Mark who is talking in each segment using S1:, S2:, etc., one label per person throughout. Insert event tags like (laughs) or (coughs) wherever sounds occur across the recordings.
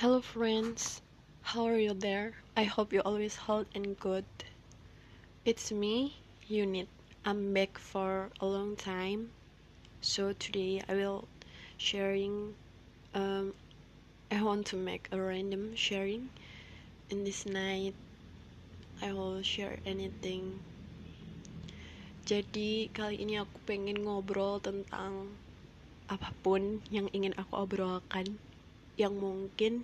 S1: Hello, friends. How are you there? I hope you always healthy and good. It's me, Unit. I'm back for a long time. So today I will sharing. Um, I want to make a random sharing. In this night, I will share anything. Jadi kali ini aku pengen ngobrol tentang apa pun yang ingin aku obrolkan yang mungkin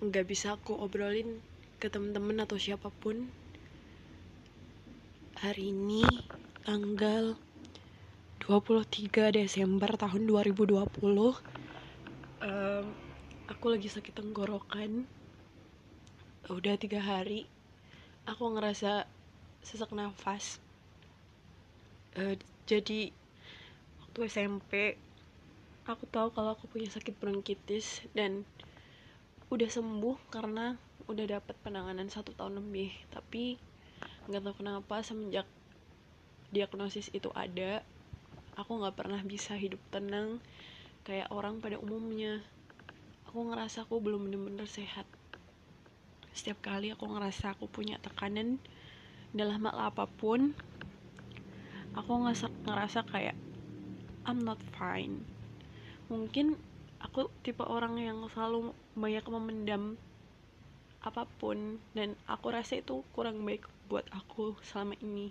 S1: nggak um, bisa aku obrolin ke temen-temen atau siapa pun. Hari ini tanggal 23 Desember tahun 2020 um, aku lagi sakit tenggorokan. Udah tiga hari aku ngerasa sesak nafas. Uh, jadi waktu SMP aku tahu kalau aku punya sakit bronkitis dan udah sembuh karena udah dapat penanganan satu tahun lebih. Tapi nggak tahu kenapa semenjak diagnosis itu ada aku nggak pernah bisa hidup tenang kayak orang pada umumnya. Aku ngerasa aku belum bener-bener sehat. Setiap kali aku ngerasa aku punya tekanan dalam hal apa pun aku ngerasa, ngerasa kayak I'm not fine mungkin aku tipe orang yang selalu banyak memendam apa pun dan aku rasa itu kurang baik buat aku selama ini.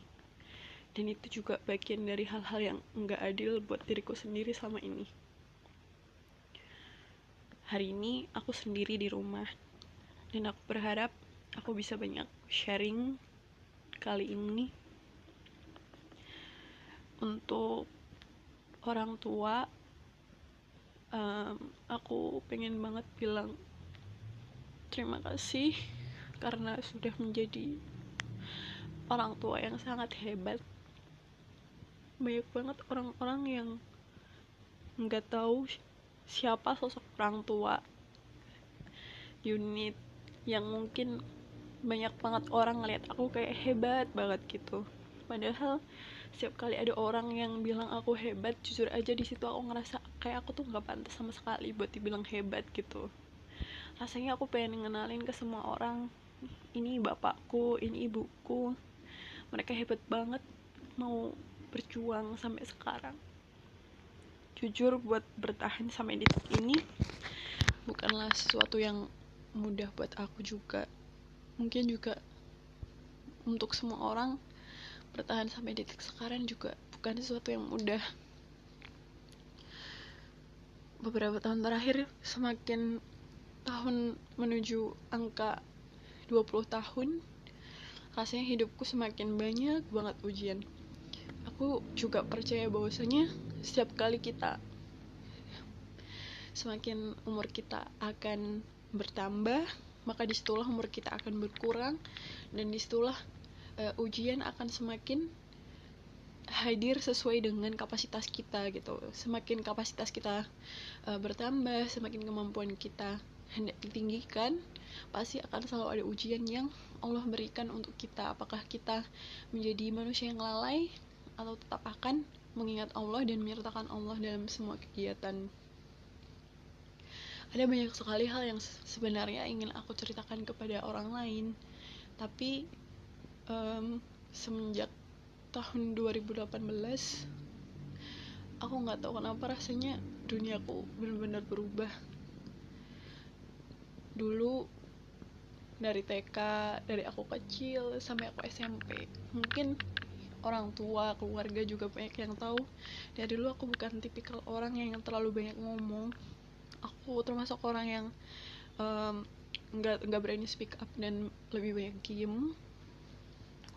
S1: Dan itu juga bagian dari hal-hal yang nggak adil buat diriku sendiri selama ini. Hari ini aku sendiri di rumah dan aku berharap aku bisa banyak sharing kali ini. Untuk orang tua um, aku pengen banget bilang terima kasih karena sudah menjadi orang tua yang sangat hebat. Banyak banget orang-orang yang nggak tahu siapa sosok orang tua unit yang mungkin banyak banget orang ngeliat aku kayak hebat banget gitu. Padahal setiap kali ada orang yang bilang aku hebat jujur aja di situ aku ngerasa kayak aku tuh nggak pantas sama sekali buat dibilang hebat gitu. Rasanya aku pengen ngenalin ke semua orang ini bapakku ini ibuku. Mereka hebat banget mau berjuang sampai sekarang. Jujur buat bertahan sampai detik ini bukanlah sesuatu yang mudah buat aku juga. Mungkin juga untuk semua orang bertahan sampai detik sekarang juga bukan sesuatu yang mudah. Beberapa tahun terakhir semakin tahun menuju angka 20 tahun rasanya hidupku semakin banyak banget ujian. Aku juga percaya bahwasanya setiap kali kita semakin umur kita akan bertambah maka di situlah umur kita akan berkurang dan di situlah uh, ujian akan semakin hadir sesuai dengan kapasitas kita gitu. Semakin kapasitas kita uh, bertambah semakin kemampuan kita hendak ditinggikan pasti akan selalu ada ujian yang Allah berikan untuk kita. Apakah kita menjadi manusia yang lalai atau tetap akan mengingat Allah dan menyertakan Allah dalam semua kegiatan? Ada banyak sekali hal yang sebenarnya ingin aku ceritakan kepada orang lain tapi um, semenjak tahun 2018 aku nggak tahu kenapa rasanya duniaku benar-benar berubah. Dulu dari TK dari aku kecil sampai aku SMP mungkin orang tua keluarga juga banyak yang tahu. Dari dulu aku bukan tipikal orang yang terlalu banyak ngomong. Aku termasuk orang yang nggak um, nggak berani speak up dan lebih banyak diem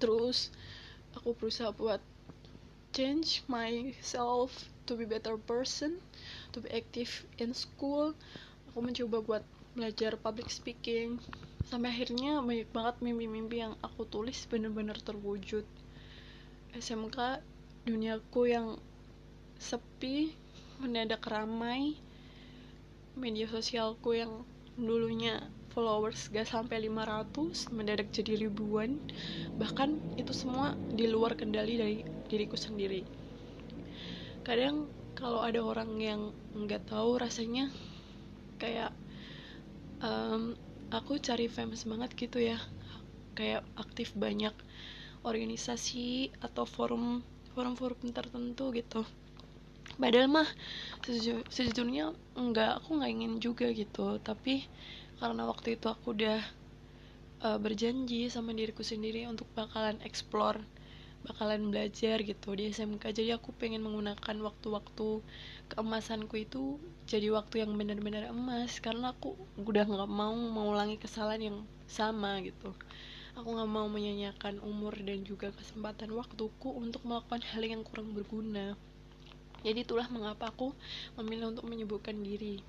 S1: terus aku berusaha buat change myself to be better person to be active in school. Aku mencoba buat belajar public speaking. Sampai akhirnya banyak banget mimpi-mimpi yang aku tulis bener-bener terwujud. SMK duniaku yang sepi mendadak ramai media sosialku yang dulunya followers gak sampai 500 mendadak jadi ribuan. Bahkan itu semua di luar kendali dari diriku sendiri. Kadang kalau ada orang yang nggak tahu rasanya kayak um, aku cari famous banget gitu ya. Kayak aktif banyak organisasi atau forum forum-forum tertentu gitu. Padahal mah sejujur, sejujurnya enggak aku nggak ingin juga gitu. Tapi karena waktu itu aku udah uh, berjanji sama diriku sendiri untuk bakalan explore bakalan belajar gitu di SMK jadi aku pengen menggunakan waktu-waktu keemasanku itu jadi waktu yang benar-benar emas karena aku udah nggak mau mengulangi kesalahan yang sama gitu. Aku nggak mau menyanyiakan umur dan juga kesempatan waktuku untuk melakukan hal yang kurang berguna. Jadi itulah mengapa aku memilih untuk menyibukkan diri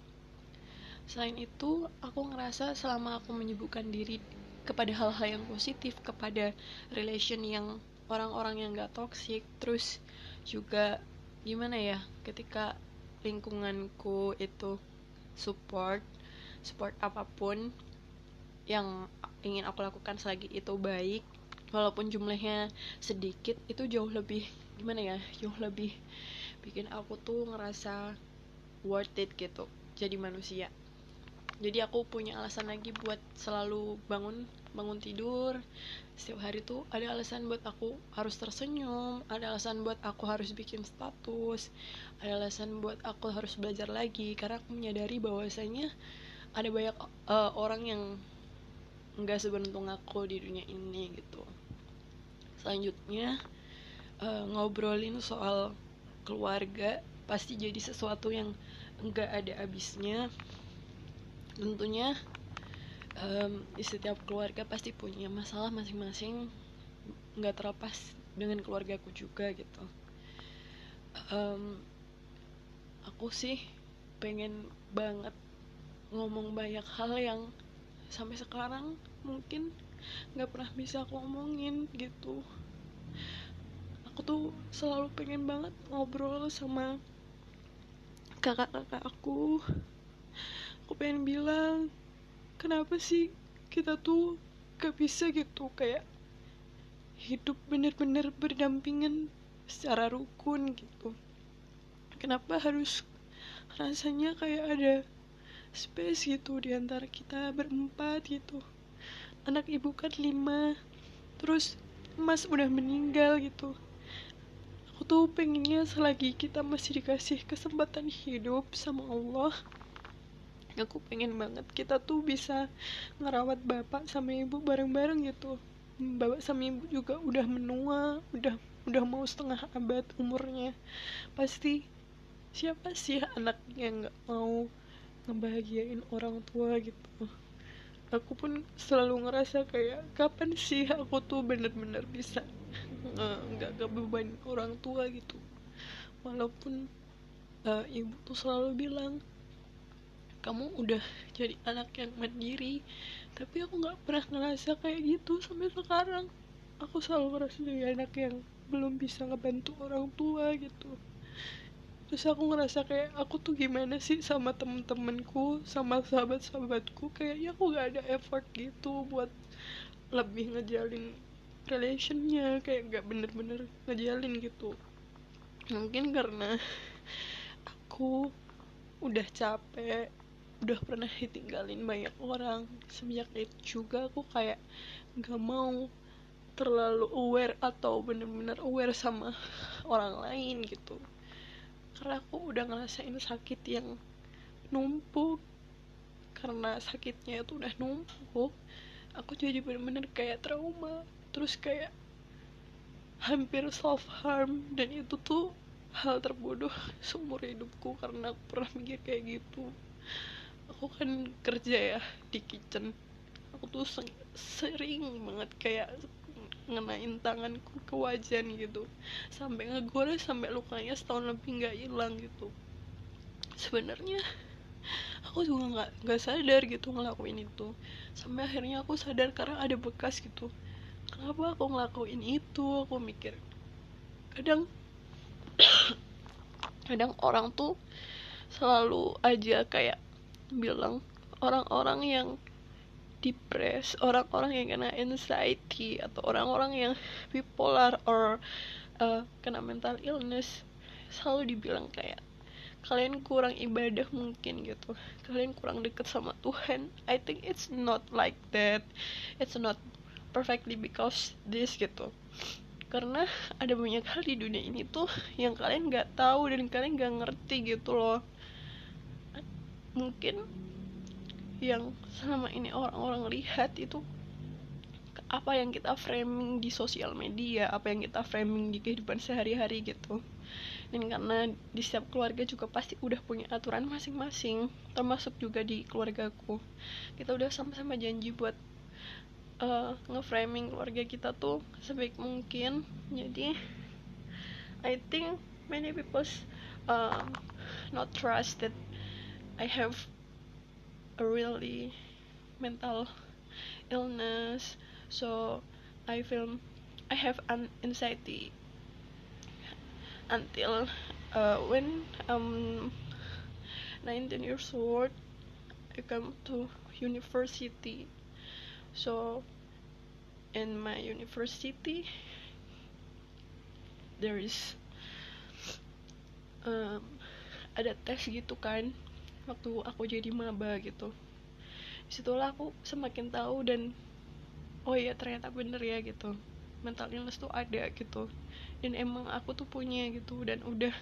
S1: selain itu aku ngerasa selama aku menyibukkan diri kepada hal-hal yang positif kepada relation yang orang-orang yang gak toxic terus juga gimana ya ketika lingkunganku itu support support apa pun yang ingin aku lakukan selagi itu baik walaupun jumlahnya sedikit itu jauh lebih gimana ya jauh lebih bikin aku tuh ngerasa worth it gitu jadi manusia jadi aku punya alasan lagi buat selalu bangun bangun tidur. Setiap hari tuh ada alasan buat aku harus tersenyum ada alasan buat aku harus bikin status ada alasan buat aku harus belajar lagi. Karena aku menyadari bahwasanya ada banyak uh, orang yang nggak seberuntung aku di dunia ini gitu. Selanjutnya uh, ngobrolin soal keluarga pasti jadi sesuatu yang nggak ada habisnya tentunya um, di setiap keluarga pasti punya masalah masing-masing. Nggak terlepas dengan keluargaku juga gitu. Um, aku sih pengen banget ngomong banyak hal yang sampai sekarang mungkin nggak pernah bisa aku ngomongin gitu. Aku tuh selalu pengen banget ngobrol sama kakak-kakak aku aku pengen bilang kenapa sih kita tuh gak bisa gitu? Kayak hidup bener-bener berdampingan secara rukun gitu. Kenapa harus rasanya kayak ada space gitu di antara kita berempat gitu? Anak ibu kan lima terus mas udah meninggal gitu. Aku tuh pengennya selagi kita masih dikasih kesempatan hidup sama Allah aku pengen banget kita tuh bisa ngerawat bapak sama ibu bareng-bareng gitu. Bapak sama ibu juga udah menua udah udah mau setengah abad umurnya. Pasti siapa sih anak yang nggak mau ngebahagiain orang tua gitu? Aku pun selalu ngerasa kayak kapan sih aku tuh bener-bener bisa nggak kebeban orang tua gitu? Walaupun uh, ibu tuh selalu bilang kamu udah jadi anak yang mandiri tapi aku nggak pernah ngerasa kayak gitu sampai sekarang. Aku selalu ngerasa jadi anak yang belum bisa ngebantu orang tua gitu. Terus aku ngerasa kayak aku tuh gimana sih sama temen-temenku sama sahabat-sahabatku? Kayaknya aku gak ada effort gitu buat lebih ngejalin relationnya kayak gak bener-bener ngejalin gitu. Mungkin karena aku udah capek udah pernah ditinggalin banyak orang. Semenjak itu juga aku kayak gak mau terlalu aware atau bener-bener aware sama orang lain gitu. Karena aku udah ngerasain sakit yang numpuk. Karena sakitnya itu udah numpuk aku jadi bener-bener kayak trauma. Terus kayak hampir self harm dan itu tuh hal terbodoh (laughs) seumur hidupku karena aku pernah mikir kayak gitu aku kan kerja ya di kitchen. Aku tuh sering banget kayak ngenain tanganku ke wajan gitu. Sampai ngegores sampai lukanya setahun lebih nggak hilang gitu. Sebenarnya aku juga nggak nggak sadar gitu ngelakuin itu. Sampai akhirnya aku sadar karena ada bekas gitu. Kenapa aku ngelakuin itu? Aku mikir. Kadang (coughs) kadang orang tuh selalu aja kayak bilang orang-orang yang depres, orang-orang yang kena anxiety atau orang-orang yang bipolar or uh, kena mental illness selalu dibilang kayak kalian kurang ibadah mungkin gitu. Kalian kurang deket sama Tuhan. I think it's not like that. It's not perfectly because this gitu. Karena ada banyak hal di dunia ini tuh yang kalian nggak tahu dan kalian nggak ngerti gitu loh mungkin yang selama ini orang-orang lihat itu apa yang kita framing di sosial media apa yang kita framing di kehidupan sehari-hari gitu. Dan karena di setiap keluarga juga pasti udah punya aturan masing-masing termasuk juga di keluargaku. Kita udah sama-sama janji buat uh, ngeframing keluarga kita tuh sebaik mungkin. Jadi I think many people uh, not trust that I have a really mental illness so I feel I have an anxiety until uh, when I'm 19 years old I come to university. So in my university there is um, ada tes gitu kan waktu aku jadi maba gitu. Di situlah aku semakin tahu dan oh iya ternyata bener ya gitu. Mental illness tuh ada gitu. Dan emang aku tuh punya gitu dan udah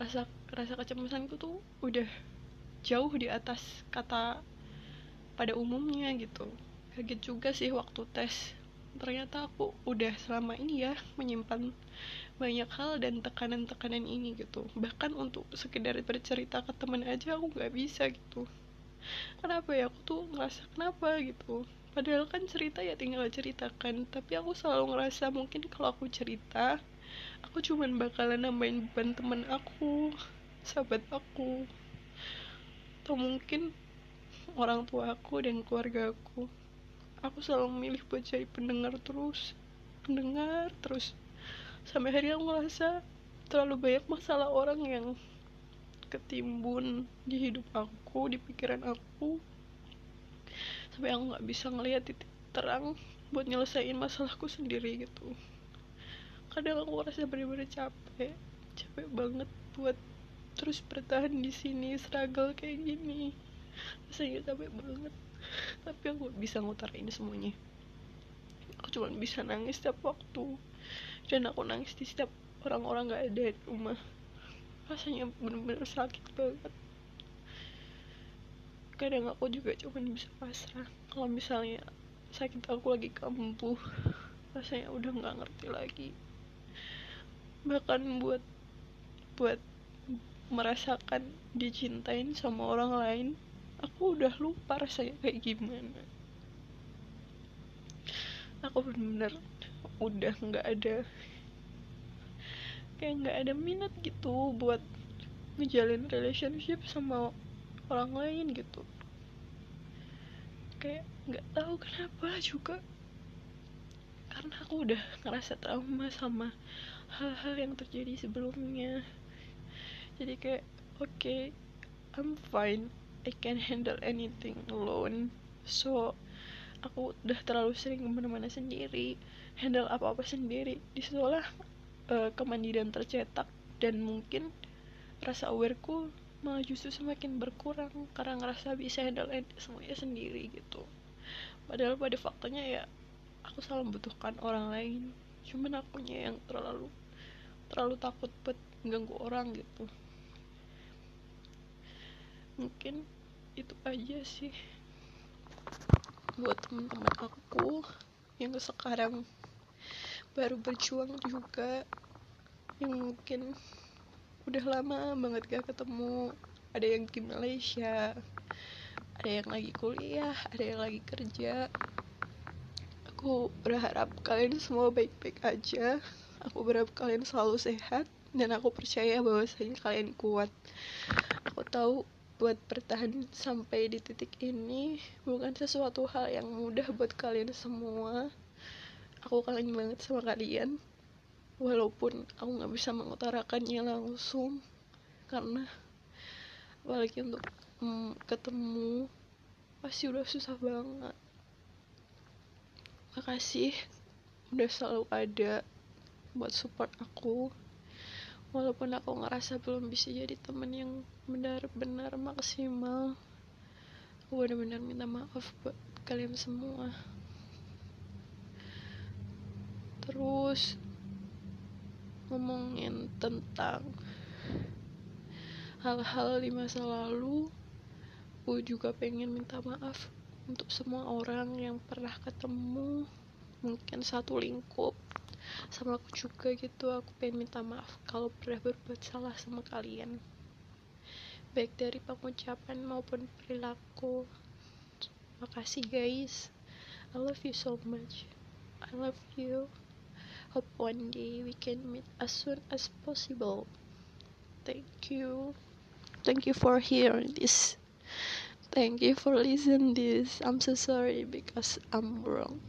S1: rasa rasa kecemasanku tuh udah jauh di atas kata pada umumnya gitu. Kaget juga sih waktu tes. Ternyata aku udah selama ini ya menyimpan banyak hal dan tekanan-tekanan ini gitu. Bahkan untuk sekedar bercerita ke teman aja aku nggak bisa gitu. Kenapa ya? Aku tuh ngerasa kenapa gitu. Padahal kan cerita ya tinggal ceritakan. Tapi aku selalu ngerasa mungkin kalau aku cerita aku cuman bakalan nambahin beban teman aku sahabat aku. Atau mungkin orang tua aku dan keluarga aku. Aku selalu memilih buat jadi pendengar terus. Pendengar terus sampai hari aku ngerasa terlalu banyak masalah orang yang ketimbun di hidup aku di pikiran aku. Sampai aku nggak bisa ngelihat titik terang buat nyelesain masalahku sendiri gitu. Kadang aku ngerasa bener-bener capek capek banget buat terus bertahan di sini struggle kayak gini. Rasanya capek banget tapi aku bisa ngutarain semuanya. Aku cuma bisa nangis setiap waktu dan aku nangis di setiap orang-orang gak ada di rumah. Rasanya bener-bener sakit banget. Kadang aku juga cuma bisa pasrah. Kalau misalnya sakit aku lagi kambuh rasanya udah nggak ngerti lagi. Bahkan buat buat merasakan dicintain sama orang lain aku udah lupa rasanya kayak gimana. Aku bener-bener udah nggak ada kayak nggak ada minat gitu buat ngejalin relationship sama orang lain gitu. Kayak nggak tahu kenapa juga karena aku udah ngerasa trauma sama hal-hal yang terjadi sebelumnya. Jadi kayak oke okay, I'm fine. I can handle anything alone. So aku udah terlalu sering ke mana-mana sendiri handle apa-apa sendiri. Di sekolah uh, kemandirian tercetak dan mungkin rasa awareku malah justru semakin berkurang karena ngerasa bisa handle semuanya sendiri gitu. Padahal pada faktanya ya aku selalu membutuhkan orang lain. Cuman akunya yang terlalu terlalu takut buat ganggu orang gitu. Mungkin itu aja sih buat teman-teman aku yang sekarang baru berjuang juga yang mungkin udah lama banget gak ketemu. Ada yang di Malaysia ada yang lagi kuliah ada yang lagi kerja. Aku berharap kalian semua baik-baik aja. Aku berharap kalian selalu sehat dan aku percaya bahwasanya kalian kuat. Aku tahu buat bertahan sampai di titik ini bukan sesuatu hal yang mudah buat kalian semua. Aku kangen banget sama kalian. Walaupun aku nggak bisa mengutarakannya langsung karena apalagi untuk mm, ketemu pasti udah susah banget. Makasih udah selalu ada buat support aku walaupun aku ngerasa belum bisa jadi temen yang benar-benar maksimal aku benar-benar minta maaf buat kalian semua. Terus ngomongin tentang hal-hal di masa lalu aku juga pengen minta maaf untuk semua orang yang pernah ketemu mungkin satu lingkup sama aku juga gitu. Aku pengen minta maaf kalau pernah berbuat salah sama kalian. Baik dari pengucapan maupun perilaku. Makasih guys. I love you so much. I love you. Hope one day we can meet as soon as possible. Thank you. Thank you for hearing this. Thank you for listening this. I'm so sorry because i'm wrong